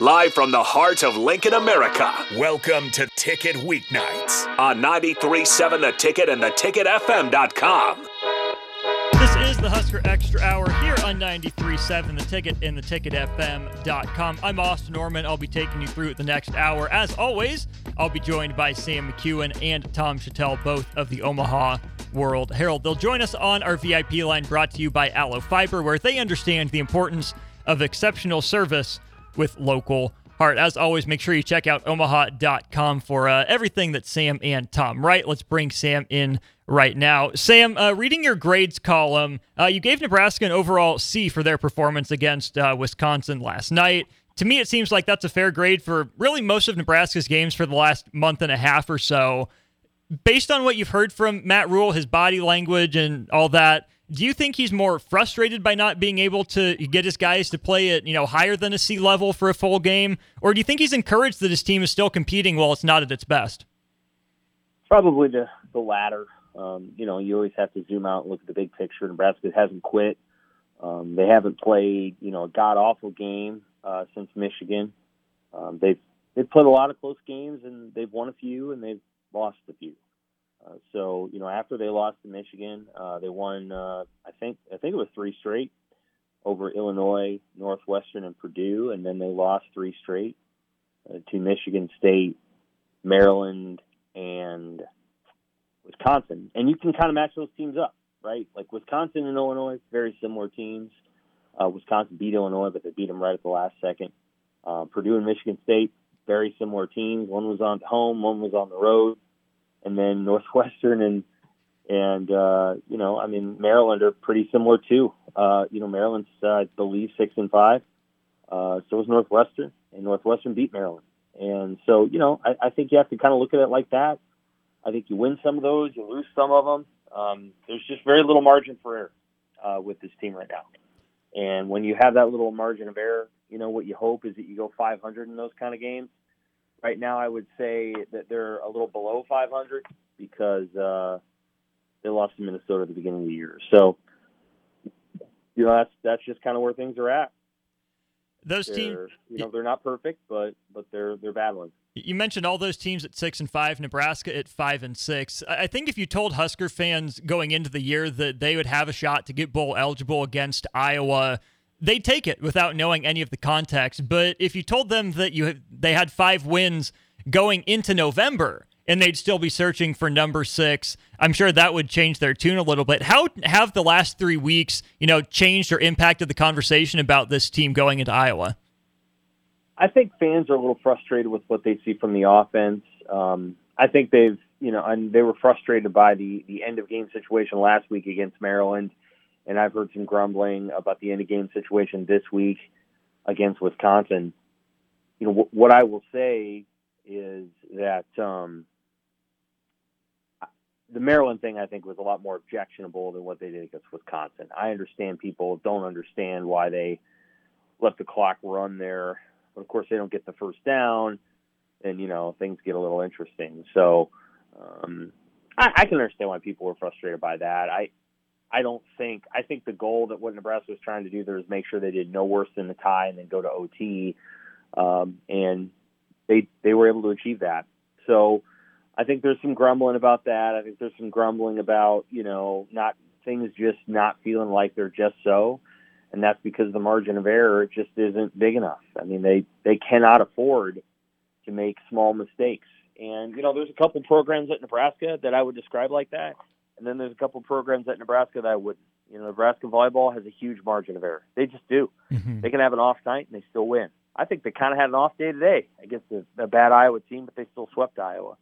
live from the heart of Lincoln, America. Welcome to Ticket Weeknights on 93.7 The Ticket and theticketfm.com. This is the Husker Extra Hour here on 93.7 The Ticket and theticketfm.com. I'm Austin Norman. I'll be taking you through the next hour. As always, I'll be joined by Sam McKewon and Tom Shatel, both of the Omaha World Herald. They'll join us on our VIP line brought to you by Allo Fiber, where they understand the importance of exceptional service with local heart. As always, make sure you check out omaha.com for uh, everything that Sam and Tom write. Let's bring Sam in right now. Sam, uh, reading your grades column, uh, you gave Nebraska an overall C for their performance against uh, Wisconsin last night. To me, it seems like that's a fair grade for really most of Nebraska's games for the last month and a half or so. Based on what you've heard from Matt Rhule, his body language, and all that, do you think he's more frustrated by not being able to get his guys to play at you know higher than a C level for a full game, or do you think he's encouraged that his team is still competing while it's not at its best? Probably the the latter. Um, you know, you always have to zoom out and look at the big picture. Nebraska hasn't quit. Um, they haven't played you know a god awful game uh, since Michigan. Um, they've they've played a lot of close games and they've won a few and they've lost a few. Uh, so you know, after they lost to Michigan, uh, they won. Uh, I think I think it was three straight over Illinois, Northwestern, and Purdue, and then they lost three straight uh, to Michigan State, Maryland, and Wisconsin. And you can kind of match those teams up, right? Like Wisconsin and Illinois, very similar teams. Uh, Wisconsin beat Illinois, but they beat them right at the last second. Purdue and Michigan State, very similar teams. One was on home, one was on the road and then Northwestern and and uh, you know, I mean, Maryland are pretty similar too. Uh, you know, Maryland's uh, I believe six and five. Uh, so is Northwestern, and Northwestern beat Maryland. And so, you know, I, I think you have to kind of look at it like that. I think you win some of those, you lose some of them. Um, there's just very little margin for error uh, with this team right now. And when you have that little margin of error, you know what you hope is that you go 500 in those kind of games. Right now, I would say that they're a little below 500 because uh, they lost to Minnesota at the beginning of the year. So, you know, that's that's just kind of where things are at. Those teams, you know, they're not perfect, but but they're they're battling. You mentioned all those teams at six and five, Nebraska at five and six. I think if you told Husker fans going into the year that they would have a shot to get bowl eligible against Iowa they take it without knowing any of the context. But if you told them that you they had five wins going into November and they'd still be searching for number six, I'm sure that would change their tune a little bit. How have the last three weeks, you know, changed or impacted the conversation about this team going into Iowa? I think fans are a little frustrated with what they see from the offense. Um, I think they've, you know, and they were frustrated by the the end of game situation last week against Maryland and I've heard some grumbling about the end of game situation this week against Wisconsin. You know, w- what I will say is that um, the Maryland thing I think was a lot more objectionable than what they did against Wisconsin. I understand people don't understand why they let the clock run there, but of course they don't get the first down, and you know things get a little interesting. So um, I, I can understand why people were frustrated by that. I I don't think I think the goal that what Nebraska was trying to do there is make sure they did no worse than the tie and then go to OT, um, and they they were able to achieve that. So I think there's some grumbling about that. I think there's some grumbling about you know not things just not feeling like they're just so, and that's because the margin of error just isn't big enough. I mean they they cannot afford to make small mistakes. And you know there's a couple programs at Nebraska that I would describe like that and then there's a couple programs at Nebraska that I wouldn't. You know, Nebraska volleyball has a huge margin of error. They just do. Mm-hmm. They can have an off night and they still win. I think they kind of had an off day today against a, a bad Iowa team, but they still swept Iowa.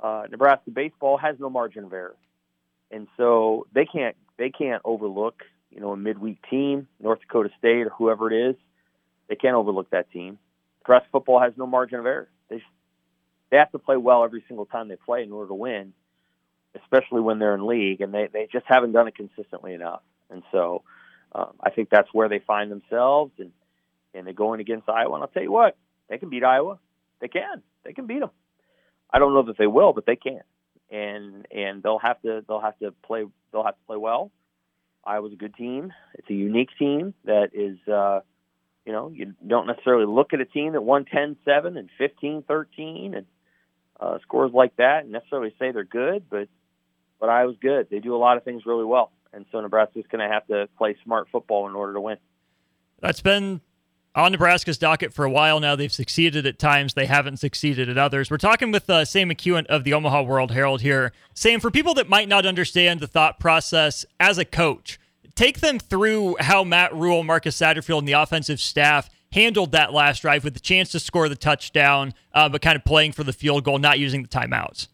Uh, Nebraska baseball has no margin of error, and so they can't they can't overlook you know a midweek team, North Dakota State or whoever it is. They can't overlook that team. Nebraska football has no margin of error. They they have to play well every single time they play in order to win especially when they're in league, and they, they just haven't done it consistently enough. And so um, I think that's where they find themselves, and, and they're going against Iowa. And I'll tell you what, they can beat Iowa. They can. They can beat them. I don't know that they will, but they can. And and they'll have to they'll have to play they'll have to play well. Iowa's a good team. It's a unique team that is uh, You know, you don't necessarily look at a team that won 10-7 and 15-13 and uh, scores like that and necessarily say they're good, but but Iowa's good. They do a lot of things really well, and so Nebraska's going to have to play smart football in order to win. That's been on Nebraska's docket for a while now. They've succeeded at times, they haven't succeeded at others. We're talking with uh, Sam McKewon of the Omaha World Herald here. Sam, for people that might not understand the thought process as a coach, take them through how Matt Rhule, Marcus Satterfield, and the offensive staff handled that last drive with the chance to score the touchdown, uh, but kind of playing for the field goal, not using the timeouts.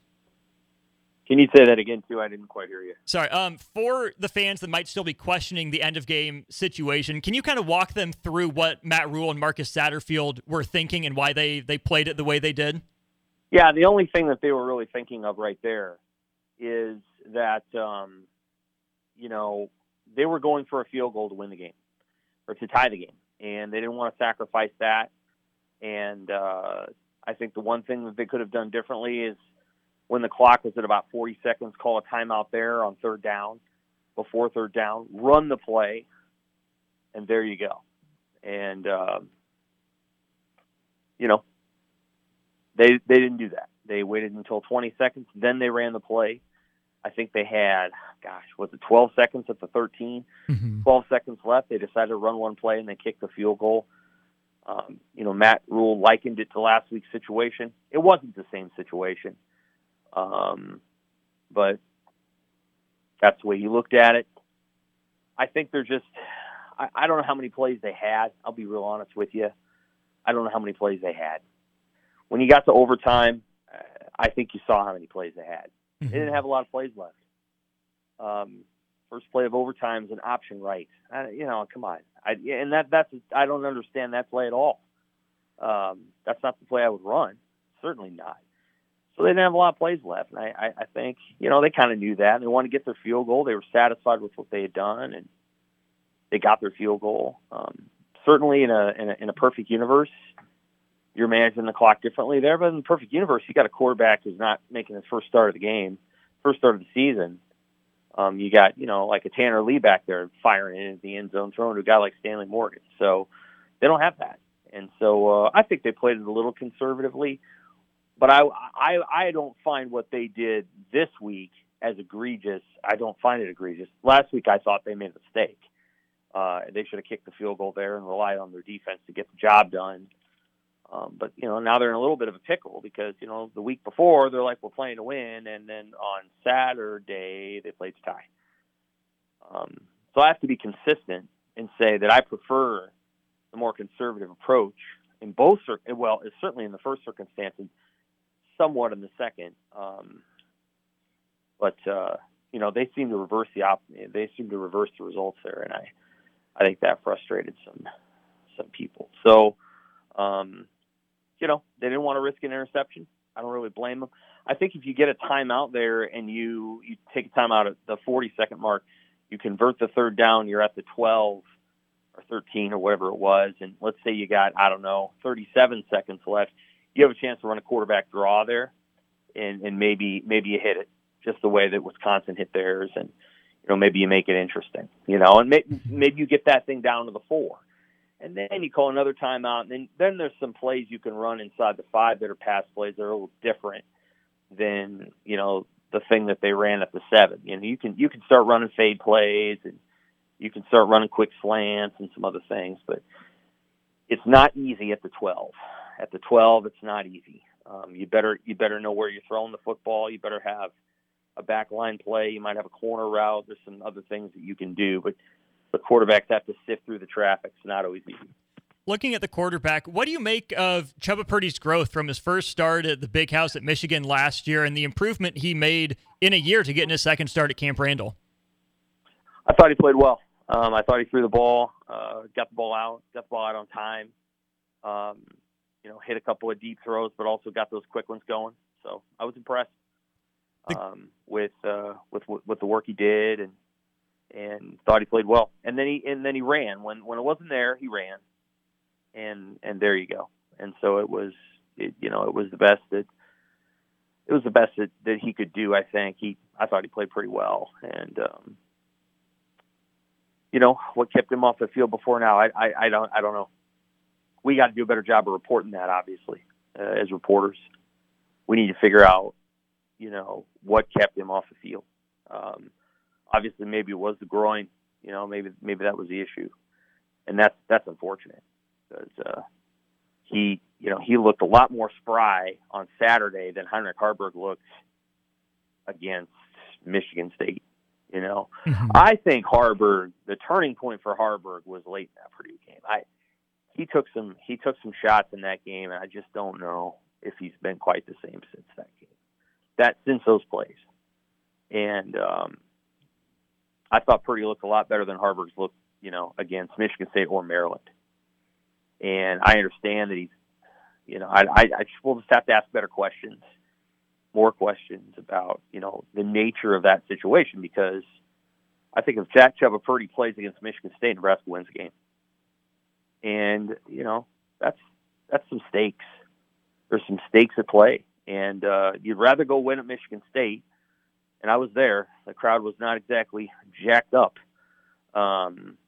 Can you say that again, too? I didn't quite hear you. Sorry. Um, for the fans that might still be questioning the end of game situation, can you kind of walk them through what Matt Rhule and Marcus Satterfield were thinking and why they they played it the way they did? Yeah, the only thing that they were really thinking of right there is that um, you know they were going for a field goal to win the game or to tie the game, and they didn't want to sacrifice that. And uh, I think the one thing that they could have done differently is when the clock was at about 40 seconds, call a timeout there on third down, before third down, run the play, and there you go. And um, you know, they they didn't do that. They waited until 20 seconds, then they ran the play. I think they had, gosh, was it 12 seconds at the 13? Mm-hmm. 12 seconds left. They decided to run one play and they kicked the field goal. Um, you know, Matt Rhule likened it to last week's situation. It wasn't the same situation. Um, but that's the way he looked at it. I think they're just, I, I don't know how many plays they had. I'll be real honest with you. I don't know how many plays they had. When you got to overtime, I think you saw how many plays they had. Mm-hmm. They didn't have a lot of plays left. Um, first play of overtime is an option right. I, you know, come on. I, and that that's I don't understand that play at all. Um, that's not the play I would run. Certainly not. So they didn't have a lot of plays left. And I, I, I think, you know, they kind of knew that. They wanted to get their field goal. They were satisfied with what they had done, and they got their field goal. Um, certainly, in a, in a in a perfect universe, you're managing the clock differently there. But in the perfect universe, you got a quarterback who's not making his first start of the game, first start of the season. Um, you got, you know, like a Tanner Lee back there firing into the end zone, throwing to a guy like Stanley Morgan. So they don't have that. And so uh, I think they played it a little conservatively but I, I I don't find what they did this week as egregious. I don't find it egregious. Last week I thought they made a mistake. Uh, they should have kicked the field goal there and relied on their defense to get the job done. Um, but you know now they're in a little bit of a pickle because you know the week before they're like we're playing to win, and then on Saturday they played to tie. Um, so I have to be consistent and say that I prefer the more conservative approach in both well, certainly in the first circumstances somewhat in the second. Um, but uh, you know, they seem to reverse the op- they seem to reverse the results there, and I I think that frustrated some some people. So, um, you know, they didn't want to risk an interception. I don't really blame them. I think if you get a timeout there and you you take a timeout at the 40 second mark, you convert the third down, you're at the 12 or 13 or whatever it was, and let's say you got I don't know 37 seconds left you have a chance to run a quarterback draw there, and and maybe maybe you hit it just the way that Wisconsin hit theirs, and you know maybe you make it interesting, you know, and maybe mm-hmm. maybe you get that thing down to the four, and then you call another timeout, and then then there's some plays you can run inside the five that are pass plays that are a little different than you know the thing that they ran at the seven. You know, you can you can start running fade plays and you can start running quick slants and some other things, but it's not easy at the 12 at the 12, it's not easy. Um, you better you better know where you're throwing the football. You better have a back line play. You might have a corner route. There's some other things that you can do, but the quarterbacks have to sift through the traffic. It's not always easy. Looking at the quarterback, what do you make of Chubba Purdy's growth from his first start at the big house at Michigan last year and the improvement he made in a year to get in his second start at Camp Randall? I thought he played well. Um, I thought he threw the ball, uh, got the ball out, got the ball out on time. Um, you know, hit a couple of deep throws, but also got those quick ones going. So I was impressed um, with uh, with with the work he did, and and thought he played well. And then he and then he ran when when it wasn't there, he ran, and and there you go. And so it was, it, you know, it was the best that it was the best that, that he could do. I think he, I thought he played pretty well, and um, you know what kept him off the field before now. I, I, I don't, I don't know. We got to do a better job of reporting that. Obviously, uh, as reporters, we need to figure out, you know, what kept him off the field. Um, obviously, maybe it was the groin. You know, maybe maybe that was the issue, and that's that's unfortunate because uh, he, you know, he looked a lot more spry on Saturday than Heinrich Haarberg looked against Michigan State. You know, mm-hmm. I think Haarberg, the turning point for Haarberg was late in that Purdue game. I he took some he took some shots in that game, and I just don't know if he's been quite the same since that game. That since those plays, and um, I thought Purdy looked a lot better than Haarberg's looked, you know, against Michigan State or Maryland. And I understand that he's, you know, I I, I just, we'll just have to ask better questions more questions about you know the nature of that situation because I think if Jack Chubba Purdy plays against Michigan State, Nebraska wins the game, and you know that's that's some stakes. There's some stakes at play, and uh, you'd rather go win at Michigan State. And I was there. The crowd was not exactly jacked up. Um,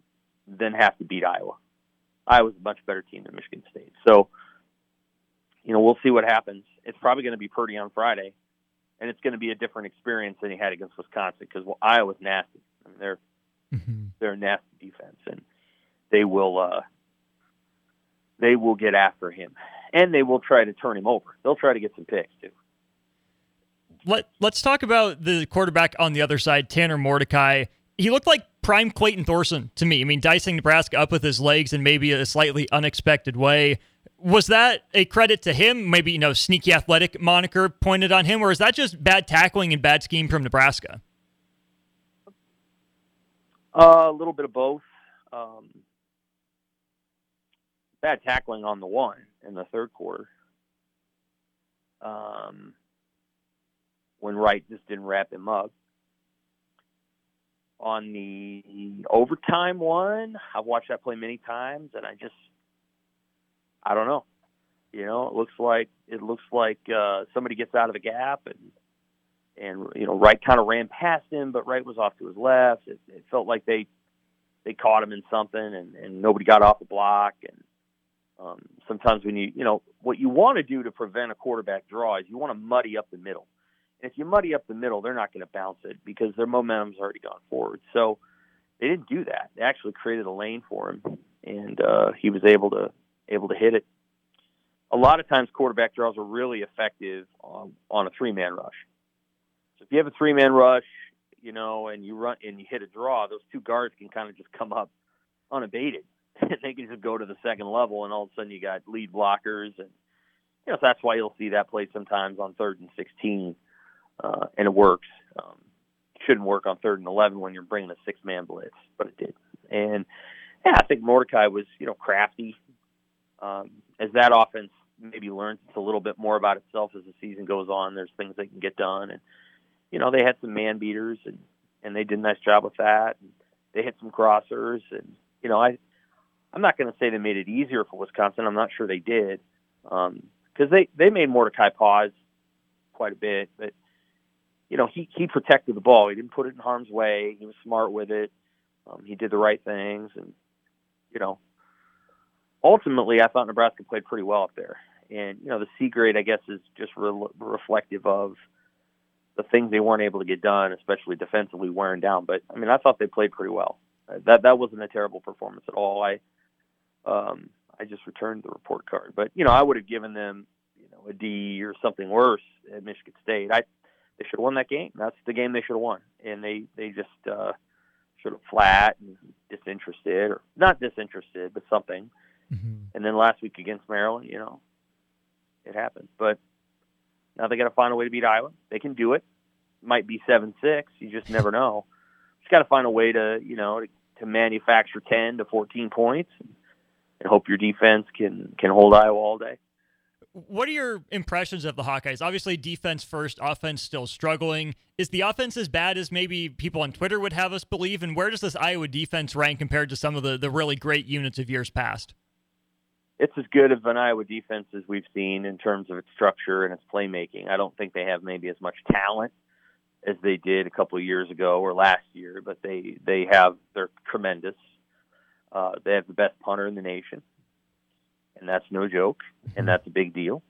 than have to beat Iowa. Iowa's a much better team than Michigan State. So you know, we'll see what happens. It's probably going to be Purdy on Friday, and it's going to be a different experience than he had against Wisconsin because well, Iowa's nasty. I mean, they're mm-hmm. they're a nasty defense, and they will uh, they will get after him, and they will try to turn him over. They'll try to get some picks too. Let Let's talk about the quarterback on the other side, Tanner Mordecai. He looked like prime Clayton Thorson to me. I mean, dicing Nebraska up with his legs in maybe a slightly unexpected way was that a credit to him? Maybe you know, sneaky athletic moniker pointed on him, or is that just bad tackling and bad scheme from Nebraska? Uh, a little bit of both. Um, bad tackling on the one in the third quarter. Um, when Wright just didn't wrap him up. On the overtime one, I've watched that play many times, and I just I don't know. You know, it looks like it looks like uh, somebody gets out of the gap and and you know Wright kind of ran past him, but Wright was off to his left. It, it felt like they they caught him in something, and and nobody got off the block. And um, sometimes when you you know what you want to do to prevent a quarterback draw is you want to muddy up the middle. And if you muddy up the middle, they're not going to bounce it because their momentum's already gone forward. So they didn't do that. They actually created a lane for him, and uh, he was able to able to hit it. A lot of times, quarterback draws are really effective on, on a three man rush. So if you have a three man rush, you know, and you run and you hit a draw, those two guards can kind of just come up unabated. And they can just go to the second level, and all of a sudden you got lead blockers, and you know so that's why you'll see that play sometimes on third and sixteen, uh, and it works. Um, shouldn't work on third and eleven when you're bringing a six man blitz, but it did. And yeah, I think Mordecai was you know crafty um, as that offense maybe learns a little bit more about itself as the season goes on, there's things they can get done. And, you know, they had some man beaters and, and they did a nice job with that. And they hit some crossers. And, you know, I, I'm not going to say they made it easier for Wisconsin. I'm not sure they did. Um, cause they, they made Mordecai pause quite a bit, but you know, he, he protected the ball. He didn't put it in harm's way. He was smart with it. Um, he did the right things and, you know, ultimately, I thought Nebraska played pretty well up there. And you know, the C grade, I guess, is just re- reflective of the things they weren't able to get done, especially defensively wearing down. But I mean, I thought they played pretty well. That that wasn't a terrible performance at all. I um, I just returned the report card, but you know, I would have given them you know a D or something worse at Michigan State. I they should have won that game. That's the game they should have won, and they they just uh, sort of flat and disinterested, or not disinterested, but something. Mm-hmm. And then last week against Maryland, you know, it happened. But now they got to find a way to beat Iowa. They can do it. Might be seven six. You just never know. Just got to find a way to you know to, to manufacture ten to fourteen points, and, and hope your defense can can hold Iowa all day. What are your impressions of the Hawkeyes? Obviously, defense first, offense still struggling. Is the offense as bad as maybe people on Twitter would have us believe? And where does this Iowa defense rank compared to some of the, the really great units of years past? it's as good of an Iowa defense as we've seen in terms of its structure and its playmaking. I don't think they have maybe as much talent as they did a couple of years ago or last year, but they they have they're tremendous. Uh, they have the best punter in the nation, and that's no joke, and that's a big deal.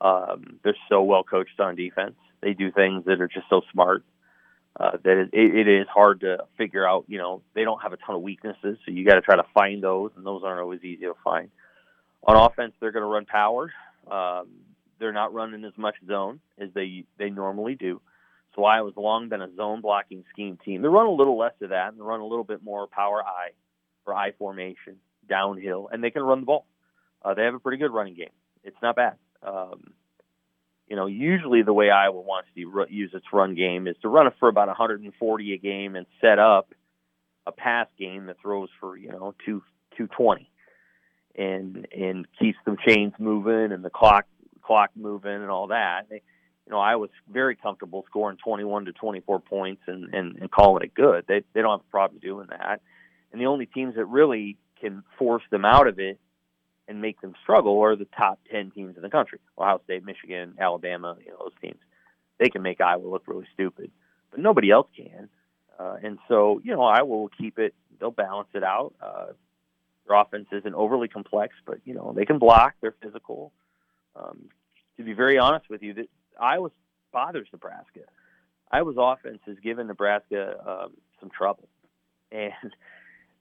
Um, they're so well coached on defense. They do things that are just so smart uh, that it, it is hard to figure out. You know, they don't have a ton of weaknesses, so you got to try to find those, and those aren't always easy to find. On offense, they're going to run power. Um, they're not running as much zone as they they normally do. So Iowa's long been a zone blocking scheme team. They run a little less of that, and run a little bit more power I for I formation downhill, and they can run the ball. Uh, they have a pretty good running game. It's not bad. Um, you know, usually the way Iowa wants to use its run game is to run it for about 140 a game and set up a pass game that throws for you know two 220 and and keeps the chains moving and the clock clock moving and all that. They, you know, I was very comfortable scoring 21 to 24 points and, and, and calling it good. They, they don't have a problem doing that. And the only teams that really can force them out of it and make them struggle are the top 10 teams in the country Ohio State, Michigan, Alabama, you know, those teams. They can make Iowa look really stupid, but nobody else can. Uh, and so, you know, Iowa will keep it, they'll balance it out. Uh, their offense isn't overly complex, but, you know, they can block, they're physical. Um, to be very honest with you, that Iowa bothers Nebraska. Iowa's offense has given Nebraska um, some trouble, and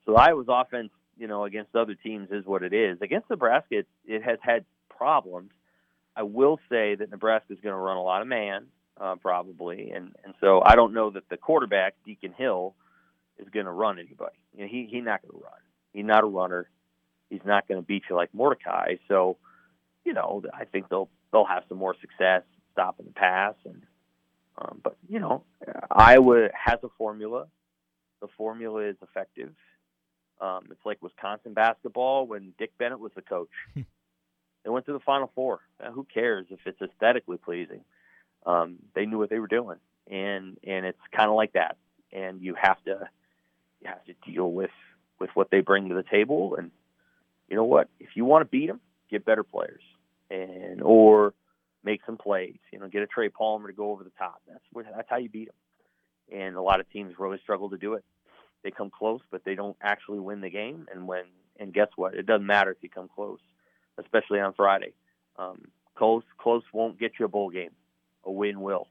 so Iowa's offense, you know, against other teams is what it is. Against Nebraska, it, it has had problems. I will say that Nebraska is going to run a lot of man, uh, probably, and and so I don't know that the quarterback Deacon Hill is going to run anybody. You know, he he's not going to run. He's not a runner. He's not going to beat you like Mordecai. So, you know, I think they'll they'll have some more success stopping the pass. And um, but you know, Iowa has a formula. The formula is effective. Um, it's like Wisconsin basketball when Dick Bennett was the coach. they went to the Final Four. Now, who cares if it's aesthetically pleasing? Um, they knew what they were doing, and and it's kind of like that. And you have to you have to deal with with what they bring to the table. And you know what? If you want to beat them, get better players, and or make some plays. You know, get a Trey Palmer to go over the top. That's what, that's how you beat them. And a lot of teams really struggle to do it. They come close, but they don't actually win the game. And when and guess what? It doesn't matter if you come close, especially on Friday. Um, close close won't get you a bowl game. A win will,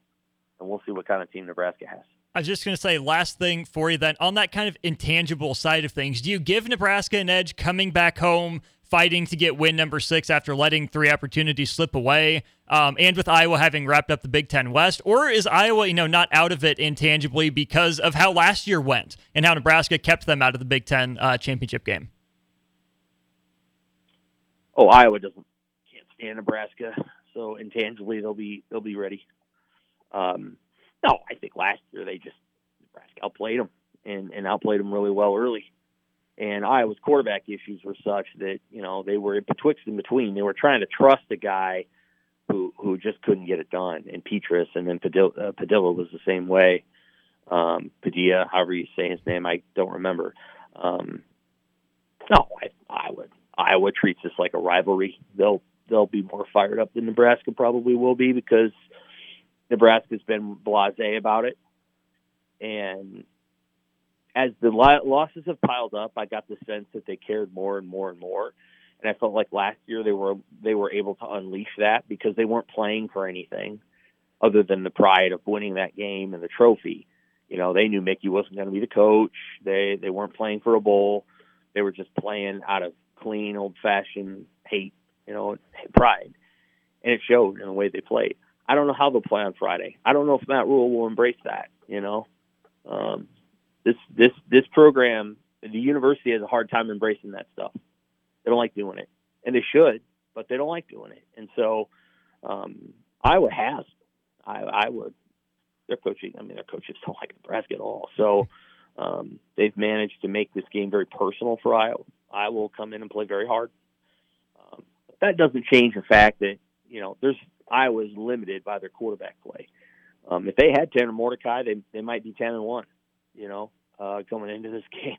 and we'll see what kind of team Nebraska has. I was just going to say, last thing for you then, on that kind of intangible side of things, do you give Nebraska an edge coming back home fighting to get win number six after letting three opportunities slip away, um, and with Iowa having wrapped up the Big Ten West, or is Iowa, you know, not out of it intangibly because of how last year went and how Nebraska kept them out of the Big Ten uh, championship game? Oh, Iowa doesn't can't stand Nebraska, so intangibly they'll be they'll be ready. Um, no, I think last year they just Nebraska outplayed them and, and outplayed them really well early and Iowa's quarterback issues were such that you know they were betwixt and between. They were trying to trust a guy who who just couldn't get it done, and Petras, and then Padilla, uh, Padilla was the same way. Um, Padilla, however you say his name, I don't remember. Um, no, I, Iowa Iowa treats this like a rivalry. They'll they'll be more fired up than Nebraska probably will be because Nebraska's been blasé about it, and as the losses have piled up, I got the sense that they cared more and more and more. And I felt like last year they were they were able to unleash that because they weren't playing for anything other than the pride of winning that game and the trophy. You know, they knew Mickey wasn't going to be the coach. They they weren't playing for a bowl. They were just playing out of clean, old fashioned hate, you know, pride. And it showed in the way they played. I don't know how they'll play on Friday. I don't know if Matt Rhule will embrace that, you know. Um, this this this program, the university has a hard time embracing that stuff. They don't like doing it, and they should, but they don't like doing it. And so, um, Iowa has. I, I would. Their coaching. I mean, their coaches don't like Nebraska at all. So um, they've managed to make this game very personal for Iowa. Iowa will come in and play very hard. Um, but that doesn't change the fact that you know there's Iowa is limited by their quarterback play. Um, if they had Tanner Mordecai, they they might be ten and one you know, uh, going into this game.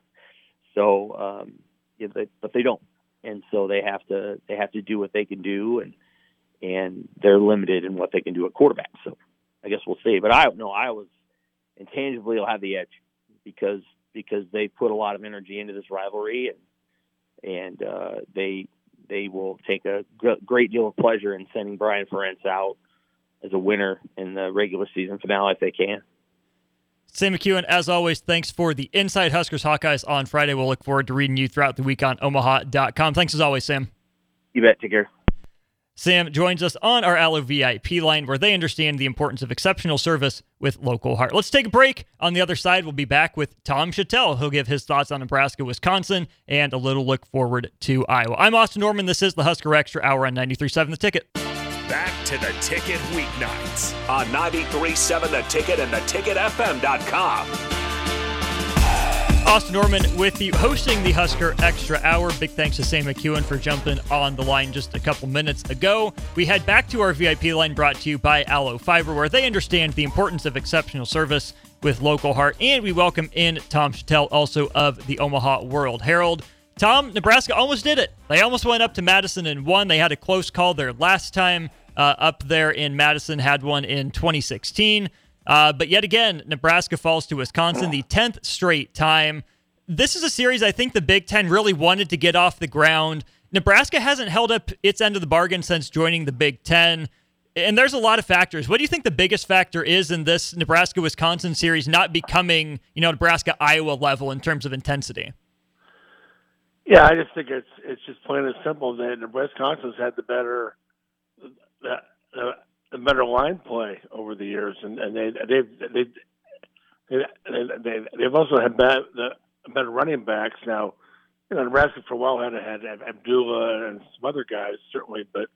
So, um, yeah, they, but they don't, and so they have to they have to do what they can do, and and they're limited in what they can do at quarterback. So, I guess we'll see. But I know. I was intangibly will have the edge because because they put a lot of energy into this rivalry and and uh, they they will take a great deal of pleasure in sending Brian Ferentz out as a winner in the regular season finale if they can. Sam McKewon, as always, thanks for the Inside Huskers Hawkeyes on Friday. We'll look forward to reading you throughout the week on omaha.com. Thanks as always, Sam. You bet. Take care. Sam joins us on our Allo VIP line where they understand the importance of exceptional service with local heart. Let's take a break. On the other side, we'll be back with Tom Shatel. He'll give his thoughts on Nebraska, Wisconsin, and a little look forward to Iowa. I'm Austin Norman. This is the Husker Extra Hour on 93.7 The Ticket. Back to the ticket weeknights on 93.7 The Ticket and the theticketfm.com. Austin Norman with you, hosting the Husker Extra Hour. Big thanks to Sam McKewon for jumping on the line just a couple minutes ago. We head back to our VIP line brought to you by Allo Fiber, where they understand the importance of exceptional service with local heart. And we welcome in Tom Shatel, also of the Omaha World Herald. Tom, Nebraska almost did it. They almost went up to Madison and won. They had a close call there last time uh, up there in Madison, had one in 2016. Uh, but yet again, Nebraska falls to Wisconsin the 10th straight time. This is a series I think the Big Ten really wanted to get off the ground. Nebraska hasn't held up its end of the bargain since joining the Big Ten. And there's a lot of factors. What do you think the biggest factor is in this Nebraska Wisconsin series not becoming, you know, Nebraska Iowa level in terms of intensity? Yeah, I just think it's it's just plain and simple that Wisconsin's had the better the, the better line play over the years, and, and they they've they they they they've also had bad, the better running backs now. You know, Nebraska for a while had had Abdullah and some other guys certainly, but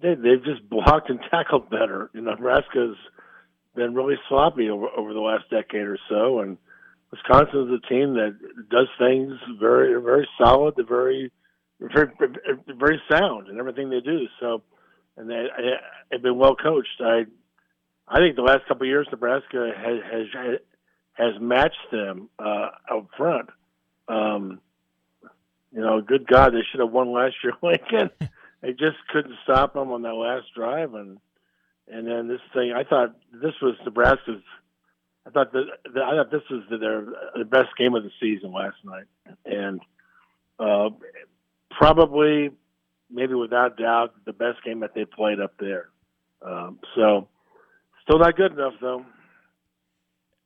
they they've just blocked and tackled better. You know, Nebraska's been really sloppy over over the last decade or so, and Wisconsin is a team that does things very very solid, very very very sound in everything they do. So and they have been well coached. I I think the last couple of years Nebraska has has has matched them uh, out front. Um, you know, good God, they should have won last year, Lincoln. they just couldn't stop them on that last drive, and and then this thing. I thought this was Nebraska's. I thought that I thought this was their the best game of the season last night, and uh, probably maybe without doubt the best game that they played up there. Um, so still not good enough though.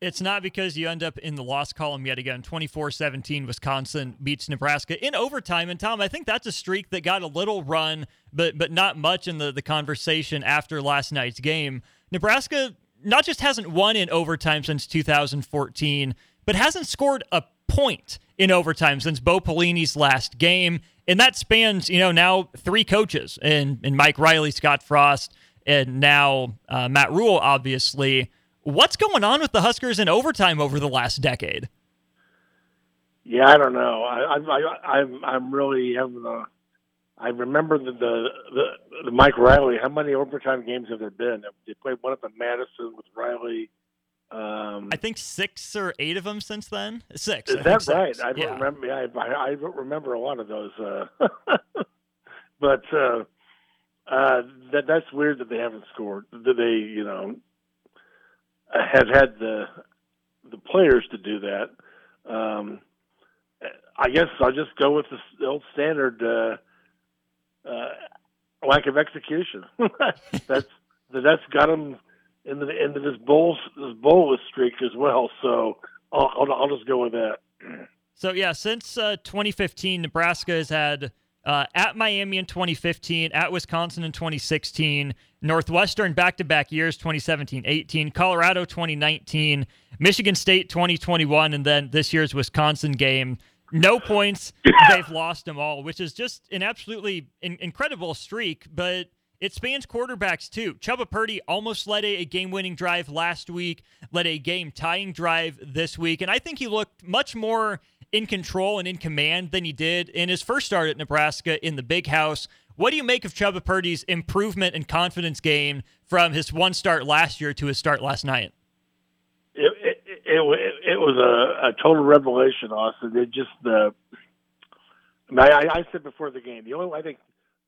It's not because you end up in the loss column yet again. 24 17, Wisconsin beats Nebraska in overtime. And Tom, I think that's a streak that got a little run, but but not much in the, the conversation after last night's game. Nebraska not just hasn't won in overtime since 2014, but hasn't scored a point in overtime since Bo Pelini's last game and that spans you know now three coaches and and Mike Riley, Scott Frost, and now uh, Matt Rhule, Obviously, what's going on with the Huskers in overtime over the last decade? Yeah, I don't know. I, I, I'm I'm really having a. I remember the, the the the Mike Riley. How many overtime games have there been? They played one up in Madison with Riley. Um, I think six or eight of them since then. Six. Is that right? I don't yeah. remember. Yeah, I, I don't remember a lot of those. Uh, but uh, uh, that that's weird that they haven't scored. That they, you know, have had the the players to do that. Um, I guess I'll just go with the old standard uh, lack of execution. that's that's got them into the into this bowl this bowl streak as well. So I'll, I'll, I'll just go with that. So yeah, since uh, 2015, Nebraska has had uh, at Miami in 2015, at Wisconsin in 2016, Northwestern back-to-back years 2017-18, Colorado 2019, Michigan State 2021, and then this year's Wisconsin game. No points. They've lost them all, which is just an absolutely in- incredible streak. But it spans quarterbacks too. Chubba Purdy almost led a, a game winning drive last week, led a game tying drive this week, and I think he looked much more in control and in command than he did in his first start at Nebraska in the big house. What do you make of Chubba Purdy's improvement and confidence gain from his one start last year to his start last night? It, it, it, it was a, a, total revelation, Austin. It just the. I, I said before the game, the only I think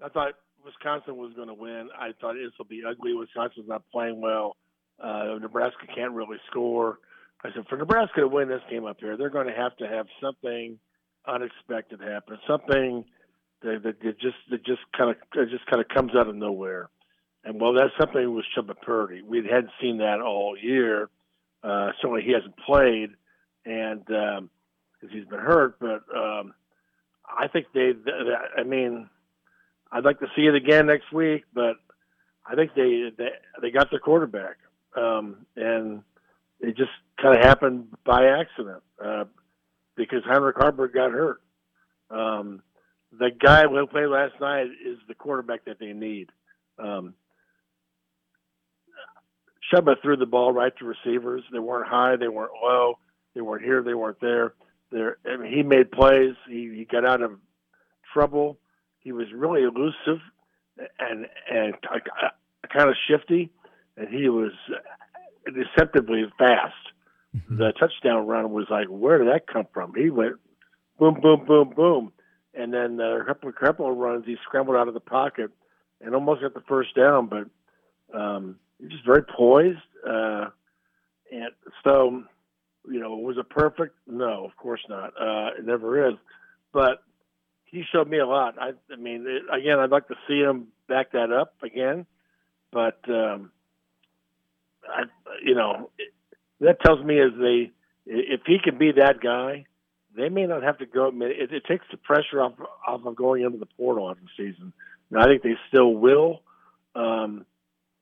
I thought Wisconsin was going to win. I thought this will be ugly. Wisconsin's not playing well. Uh, Nebraska can't really score. I said for Nebraska to win this game up here, they're going to have to have something unexpected happen, something that, that it just it just kind of just kind of comes out of nowhere. And well, that's something with Chubba Purdy. We hadn't seen that all year. Uh, certainly, he hasn't played, and um, he's been hurt. But um, I think they. I mean, I'd like to see it again next week, but I think they they, they got their quarterback, um, and it just kind of happened by accident uh, because Heinrich Haarberg got hurt. Um, the guy who played last night is the quarterback that they need. Um, Chubba threw the ball right to receivers. They weren't high, they weren't low, they weren't here, they weren't there. There, I mean, he made plays. He, he got out of trouble. He was really elusive and and kind of shifty, and he was deceptively fast. Mm-hmm. The touchdown run was like, where did that come from? He went boom, boom, boom, boom, and then a couple, couple of runs, he scrambled out of the pocket and almost got the first down, but um, just very poised. Uh, and so, you know, was it perfect? No, of course not. Uh, it never is. But he showed me a lot. I, I mean, it, again, I'd like to see him back that up again, but um, I, you know, that tells me is they if he can be that guy, they may not have to go. It, it takes the pressure off off of going into the portal after the season. I think they still will, um,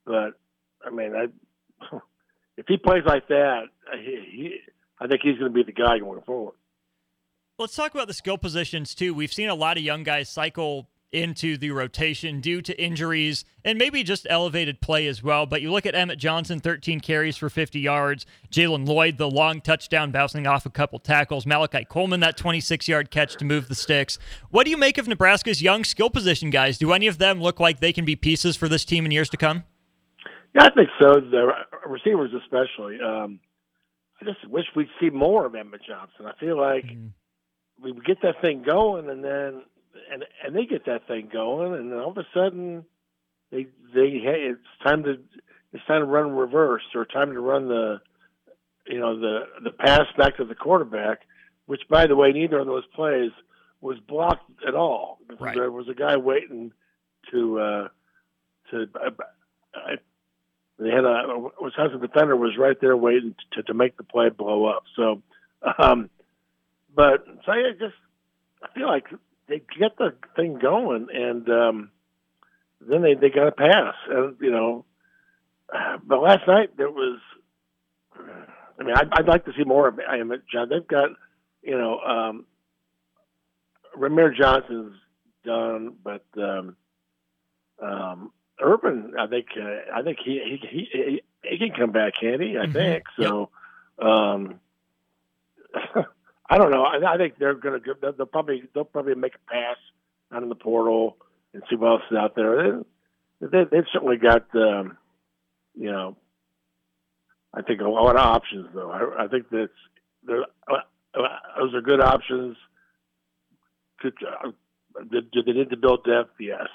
but I mean, I, if he plays like that, he, he I think he's going to be the guy going forward. Let's talk about the skill positions too. We've seen a lot of young guys cycle into the rotation due to injuries and maybe just elevated play as well. But you look at Emmett Johnson, 13 carries for 50 yards. Jalen Lloyd, the long touchdown bouncing off a couple tackles. Malachi Coleman, that 26 yard catch to move the sticks. What do you make of Nebraska's young skill position guys? Do any of them look like they can be pieces for this team in years to come? Yeah, I think so. The receivers, especially. Um, I just wish we'd see more of Emmett Johnson. I feel like mm. we get that thing going, and then and and they get that thing going, and then all of a sudden they they hey, it's time to it's time to run reverse or time to run the you know the the pass back to the quarterback, which by the way neither of those plays was blocked at all. Right. There was a guy waiting to uh, to. Uh, they had a Wisconsin defender was right there waiting to, to make the play blow up. So, um, but so I just I feel like they get the thing going, and um, then they they got a pass, and you know. But last night there was. I mean, I'd, I'd like to see more of I am John. They've got, you know, um, Rahmir Johnson's done, but um, um, Urban, I think, uh, I think he, he he he can come back, he? I mm-hmm. think so. Yep. Um, I don't know. I, I think they're going to. They'll, they'll probably they'll probably make a pass out in the portal and see what else is out there. They, they, they've certainly got, um, you know, I think a lot of options though. I, I think that's uh, uh, those are good options. Could, uh, did, did they need to build depth? Yes.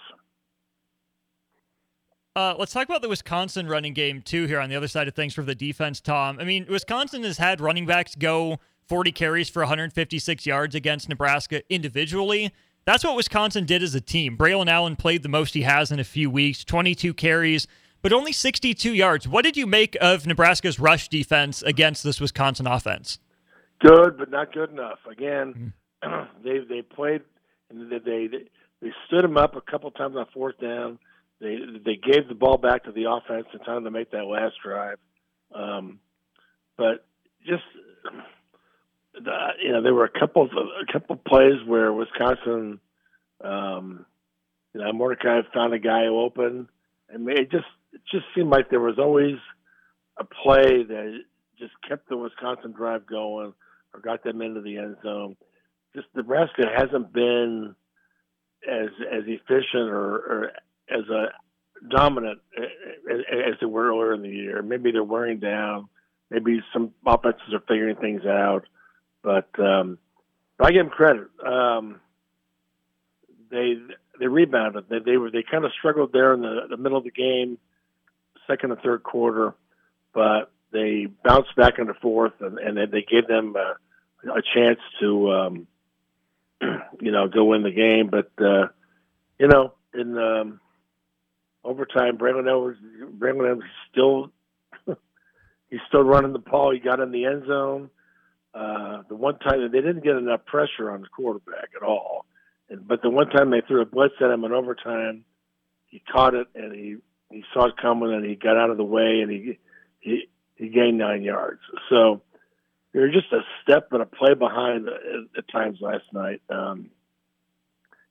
Uh, let's talk about the Wisconsin running game too. Here on the other side of things for the defense, Tom. I mean, Wisconsin has had running backs go 40 carries for 156 yards against Nebraska individually. That's what Wisconsin did as a team. Braylon Allen played the most he has in a few weeks, 22 carries, but only 62 yards. What did you make of Nebraska's rush defense against this Wisconsin offense? Good, but not good enough. Again, mm-hmm. they they played and they, they they stood him up a couple times on fourth down. They they gave the ball back to the offense in time to make that last drive. Um, but just the, you know, there were a couple of, a couple of plays where Wisconsin, um, you know, Mordecai found a guy open, and it just it just seemed like there was always a play that just kept the Wisconsin drive going or got them into the end zone. Just Nebraska hasn't been as as efficient or, or as a dominant as they were earlier in the year. Maybe they're wearing down. Maybe some offenses are figuring things out. But um, I give them credit. Um, they they rebounded. They they were they kind of struggled there in the, the middle of the game, second and third quarter, but they bounced back in the fourth, and, and they gave them a, a chance to um, you know, go win the game. But uh, you know, in um, overtime, Braylon Edwards, Braylon Edwards still he's still running the ball. He got in the end zone. Uh, the one time that they didn't get enough pressure on the quarterback at all, and, but the one time they threw a blitz at him in overtime, he caught it and he he saw it coming and he got out of the way and he he he gained nine yards. So you're just a step and a play behind at, at times last night, um,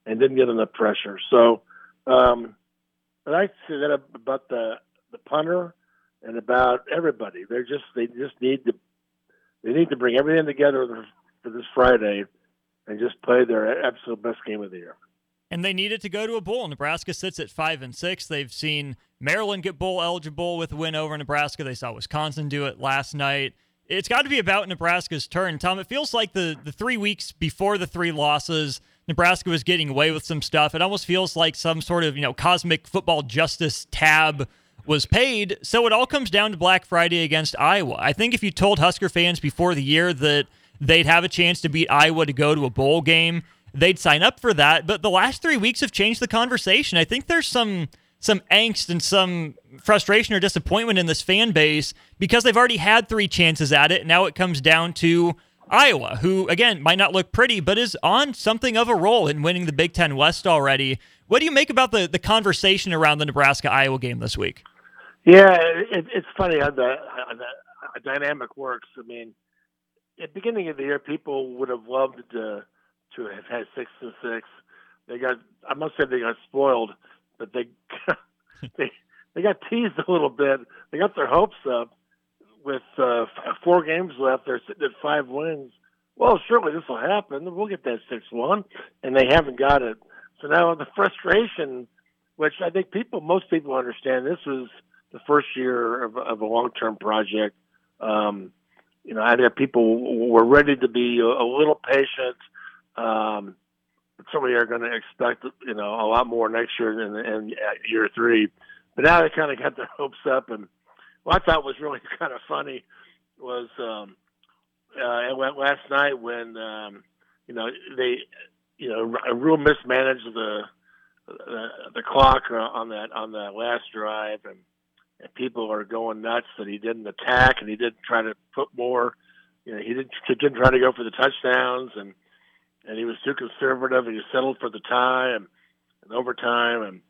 and didn't get enough pressure. So, um, but I say that about the the punter and about everybody. They're just they just need to they need to bring everything together for this Friday and just play their absolute best game of the year. And they needed to go to a bowl. Nebraska sits at five and six. They've seen Maryland get bowl eligible with a win over Nebraska. They saw Wisconsin do it last night. It's got to be about Nebraska's turn, Tom. It feels like the the three weeks before the three losses, Nebraska was getting away with some stuff. It almost feels like some sort of you know cosmic football justice tab was paid. So it all comes down to Black Friday against Iowa. I think if you told Husker fans before the year that they'd have a chance to beat Iowa to go to a bowl game, they'd sign up for that. But the last three weeks have changed the conversation. I think there's some some angst and some frustration or disappointment in this fan base because they've already had three chances at it. Now it comes down to Iowa, who again might not look pretty, but is on something of a roll in winning the Big Ten West already. What do you make about the the conversation around the Nebraska Iowa game this week? Yeah, it, it's funny how the, how the dynamic works. I mean, at the beginning of the year, people would have loved to to have had six and six. They got, I must say, they got spoiled, but they they they got teased a little bit. They got their hopes up with uh, four games left. They're sitting at five wins. Well, surely this will happen. We'll get that six one, and they haven't got it. So now the frustration, which I think people, most people understand, this was the first year of, of a long term project. Um, you know, I think people were ready to be a, little patient. Um, some of you are going to expect, you know, a lot more next year than in year three. But now they kind of got their hopes up. And what I thought was really kind of funny was um, uh, last night when, um, you know, they, you know, a real mismanaged the, the the clock on that on that last drive, and and people are going nuts that he didn't attack and he didn't try to put more. You know, he didn't didn't try to go for the touchdowns and and he was too conservative and he settled for the tie and, and overtime. And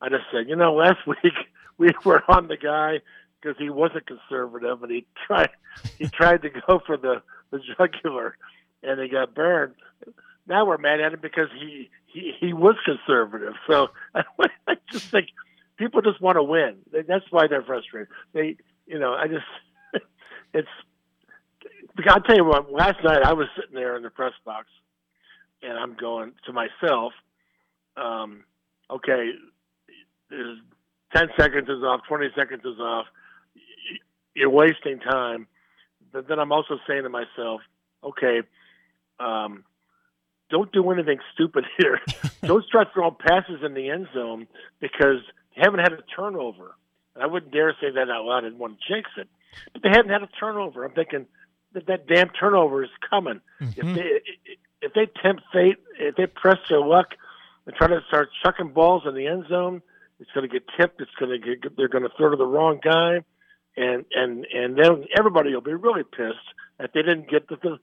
I just said, you know, last week we were on the guy because he was a conservative and he tried he tried to go for the the jugular and he got burned. Now we're mad at him because he he he was conservative. So I, just think people just want to win. That's why they're frustrated. They, you know, I just, it's. I'll tell you what. Last night I was sitting there in the press box, and I'm going to myself, um, okay, ten seconds is off, twenty seconds is off. You're wasting time. But then I'm also saying to myself, okay, um, don't do anything stupid here. don't start throwing passes in the end zone because they haven't had a turnover. And I wouldn't dare say that out loud. I didn't want to jinx it, but they haven't had a turnover. I'm thinking that that damn turnover is coming. Mm-hmm. If they if they tempt fate, if they press their luck and try to start chucking balls in the end zone, it's going to get tipped. It's going to get. They're going to throw to the wrong guy, and and and then everybody will be really pissed that they didn't get the the,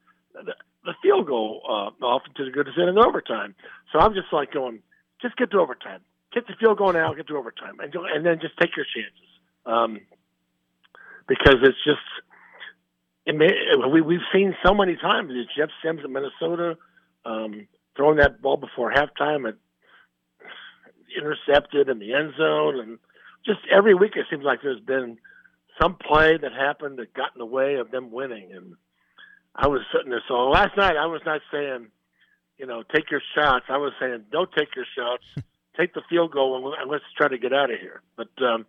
the field goal uh, off into the good to in overtime. So I'm just like going, just get to overtime get the field goal now, get to overtime, and and then just take your chances. Um, because it's just it may, we we've seen so many times Jeff Sims in Minnesota um, throwing that ball before halftime and intercepted in the end zone, and just every week it seems like there's been some play that happened that got in the way of them winning. And I was sitting there. So last night I was not saying, you know, take your shots. I was saying, don't take your shots. take the field goal and let's try to get out of here. But um,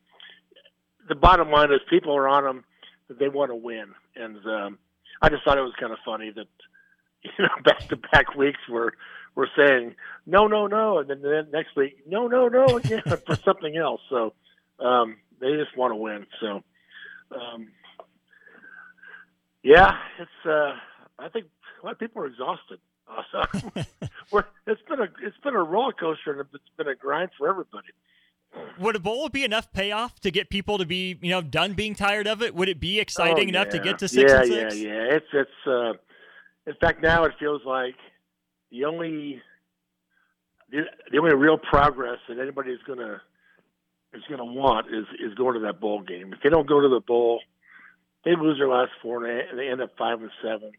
the bottom line is people are on them that they want to win, and um, I just thought it was kind of funny that you know back to back weeks we're we're saying no, no, no, and then the next week no, no, no again for something else. So um, they just want to win. So um, yeah, it's uh, I think a lot of people are exhausted. Uh, it's been a it's been a roller coaster and it's been a grind for everybody. Would a bowl be enough payoff to get people to be, you know, done being tired of it? Would it be exciting Oh, enough to get to six yeah, six? Yeah, yeah, It's it's. Uh, in fact, now it feels like the only the, the only real progress that anybody's gonna is gonna want is is going to that bowl game. If they don't go to the bowl, they lose their last four and they- end up five and seven.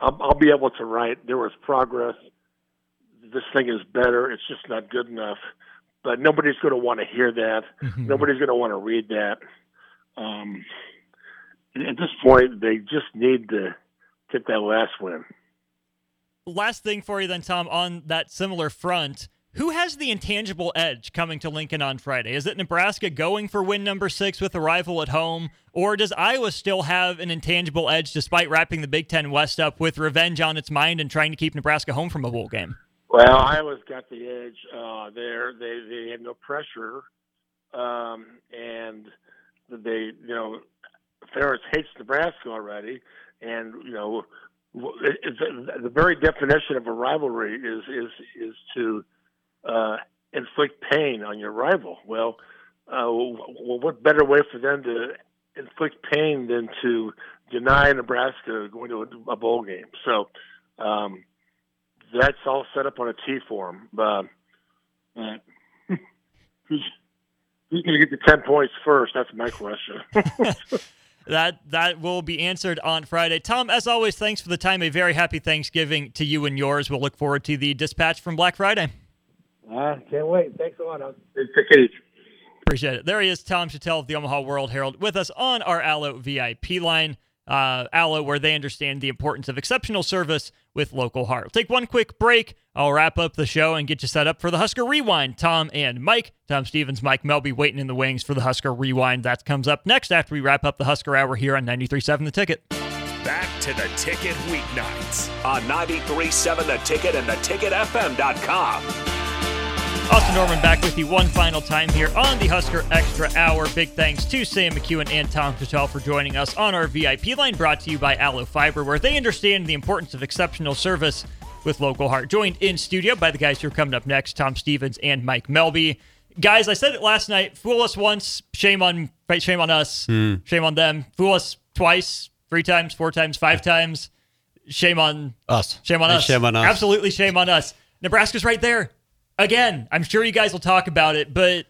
I'll, I'll be able to write there was progress. This thing is better. It's just not good enough. But nobody's going to want to hear that. Mhm. Nobody's going to want to read that. Um, at this point, they just need to get that last win. Last thing for you, then, Tom, on that similar front. Who has the intangible edge coming to Lincoln on Friday? Is it Nebraska going for win number six with a rival at home? Or does Iowa still have an intangible edge despite wrapping the Big Ten West up with revenge on its mind and trying to keep Nebraska home from a bowl game? Well, Iowa's got the edge uh, there. They they have no pressure, um, and they you know Ferentz hates Nebraska already, and you know the very definition of a rivalry is is is to uh, inflict pain on your rival. Well, uh, well, what better way for them to inflict pain than to deny Nebraska going to a, bowl game? So. Um, that's all set up on a T form. Uh, uh, who's who's going to get the ten points first? That's my question. That that will be answered on Friday. Tom, as always, thanks for the time. A very happy Thanksgiving to you and yours. We'll look forward to the dispatch from Black Friday. I can't wait. Thanks a lot. I'll take it easy. Appreciate it. There he is, Tom Shatel of the Omaha World Herald, with us on our Allo VIP line. Uh, Allo, where they understand the importance of exceptional service with local heart. We'll take one quick break. I'll wrap up the show and get you set up for the Husker Rewind. Tom and Mike, Tom Stevens, Mike Melby waiting in the wings for the Husker Rewind. That comes up next after we wrap up the Husker Hour here on 93.7 The Ticket. Back to the ticket weeknights. On 93.7 The Ticket and the theticketfm.com. Austin Norman back with you one final time here on the Husker Extra Hour. Big thanks to Sam McKewon and Tom Shatel for joining us on our VIP line brought to you by Allo Fiber, where they understand the importance of exceptional service with local heart. Joined in studio by the guys who are coming up next, Tom Stevens and Mike Melby. Guys, I said it last night. Fool us once, shame on shame on us, hmm. shame on them. Fool us twice, three times, four times, five times. Shame on Us. Shame on us. shame on us. Absolutely shame on us. Nebraska's right there. Again, I'm sure you guys will talk about it, but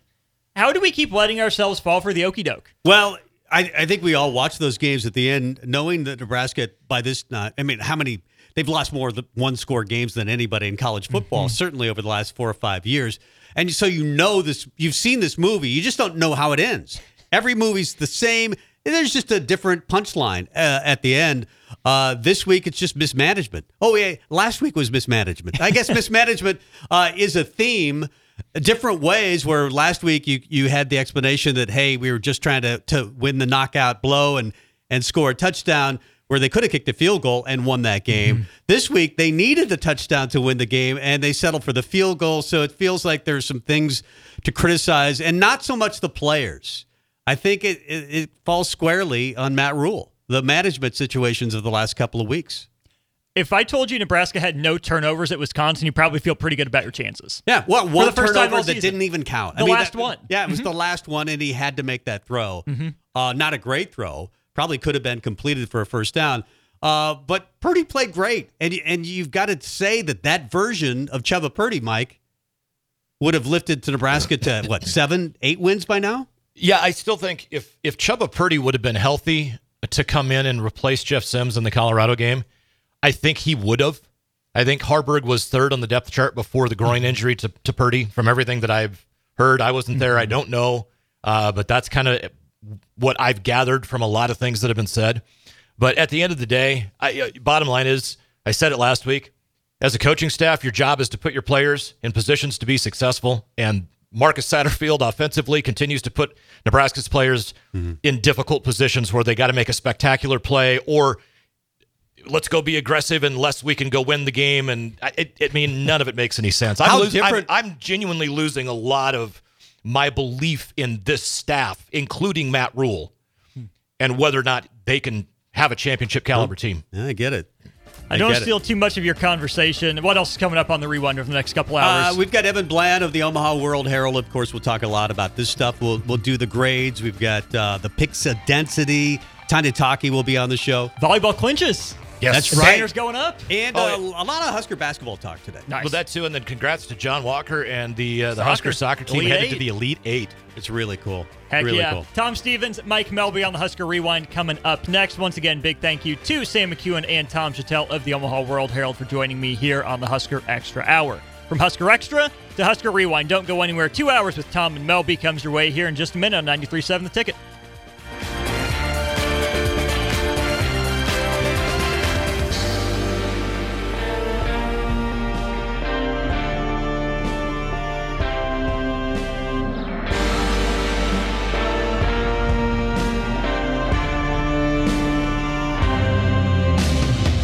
how do we keep letting ourselves fall for the okie doke? Well, I, I think we all watch those games at the end, knowing that Nebraska by this. Uh, I mean, how many they've lost more one score games than anybody in college football, certainly over the last four or five years. And so you know this. You've seen this movie. You just don't know how it ends. Every movie's the same. There's just a different punchline uh, at the end. Uh, this week it's just mismanagement. Oh yeah, last week was mismanagement. I guess mismanagement uh, is a theme different ways where last week you you had the explanation that hey we were just trying to to win the knockout blow and and score a touchdown where they could have kicked a field goal and won that game. This week they needed the touchdown to win the game and they settled for the field goal so it feels like there's some things to criticize and not so much the players. I think it it, it falls squarely on Matt Rhule. The management situations of the last couple of weeks. If I told you Nebraska had no turnovers at Wisconsin, you probably feel pretty good about your chances. Yeah, what one the first turnover that season. didn't even count. The last that- one. Yeah, it was the last one, and he had to make that throw. Uh, not a great throw. Probably could have been completed for a first down. Uh, but Purdy played great, and and you've got to say that that version of Chubba Purdy, Mike, would have lifted to Nebraska to what seven, eight wins by now. Yeah, I still think if if Chubba Purdy would have been healthy to come in and replace Jeff Sims in the Colorado game, I think he would have. I think Haarberg was third on the depth chart before the groin injury to, to Purdy. From everything that I've heard, I wasn't there. I don't know, uh, but that's kind of what I've gathered from a lot of things that have been said. But at the end of the day, I, uh, bottom line is, I said it last week. As a coaching staff, your job is to put your players in positions to be successful. And Marcus Satterfield offensively continues to put Nebraska's players mm-hmm. in difficult positions where they got to make a spectacular play or let's go be aggressive unless we can go win the game. And I, it, I mean, none of it makes any sense. I'm, How losing, I'm- I'm genuinely losing a lot of my belief in this staff, including Matt Rhule, hmm. and whether or not they can have a championship caliber team. I get it. I don't get it. steal too much of your conversation. What else is coming up on the rewind over the next couple hours? Uh, we've got Evan Bland of the Omaha World Herald. Of course, we'll talk a lot about this stuff. We'll we'll do the grades. We've got uh, the Pixa density. Tanya Taki will be on the show, Volleyball clinches. Yes. That's The right. banner's going up. and Oh, uh, a lot of Husker basketball talk today. Nice. Well, that too, and then congrats to John Walker and the uh, the Soccer. Husker soccer team Elite headed Eight. to the Elite Eight. It's really cool. Heck really yeah. cool. Tom Stevens, Mike Melby on the Husker Rewind coming up next. Once again, big thank you to Sam McKewon and Tom Shatel of the Omaha World Herald for joining me here on the Husker Extra Hour. From Husker Extra to Husker Rewind, don't go anywhere. Two hours with Tom and Melby comes your way here in just a minute on 93.7 The Ticket.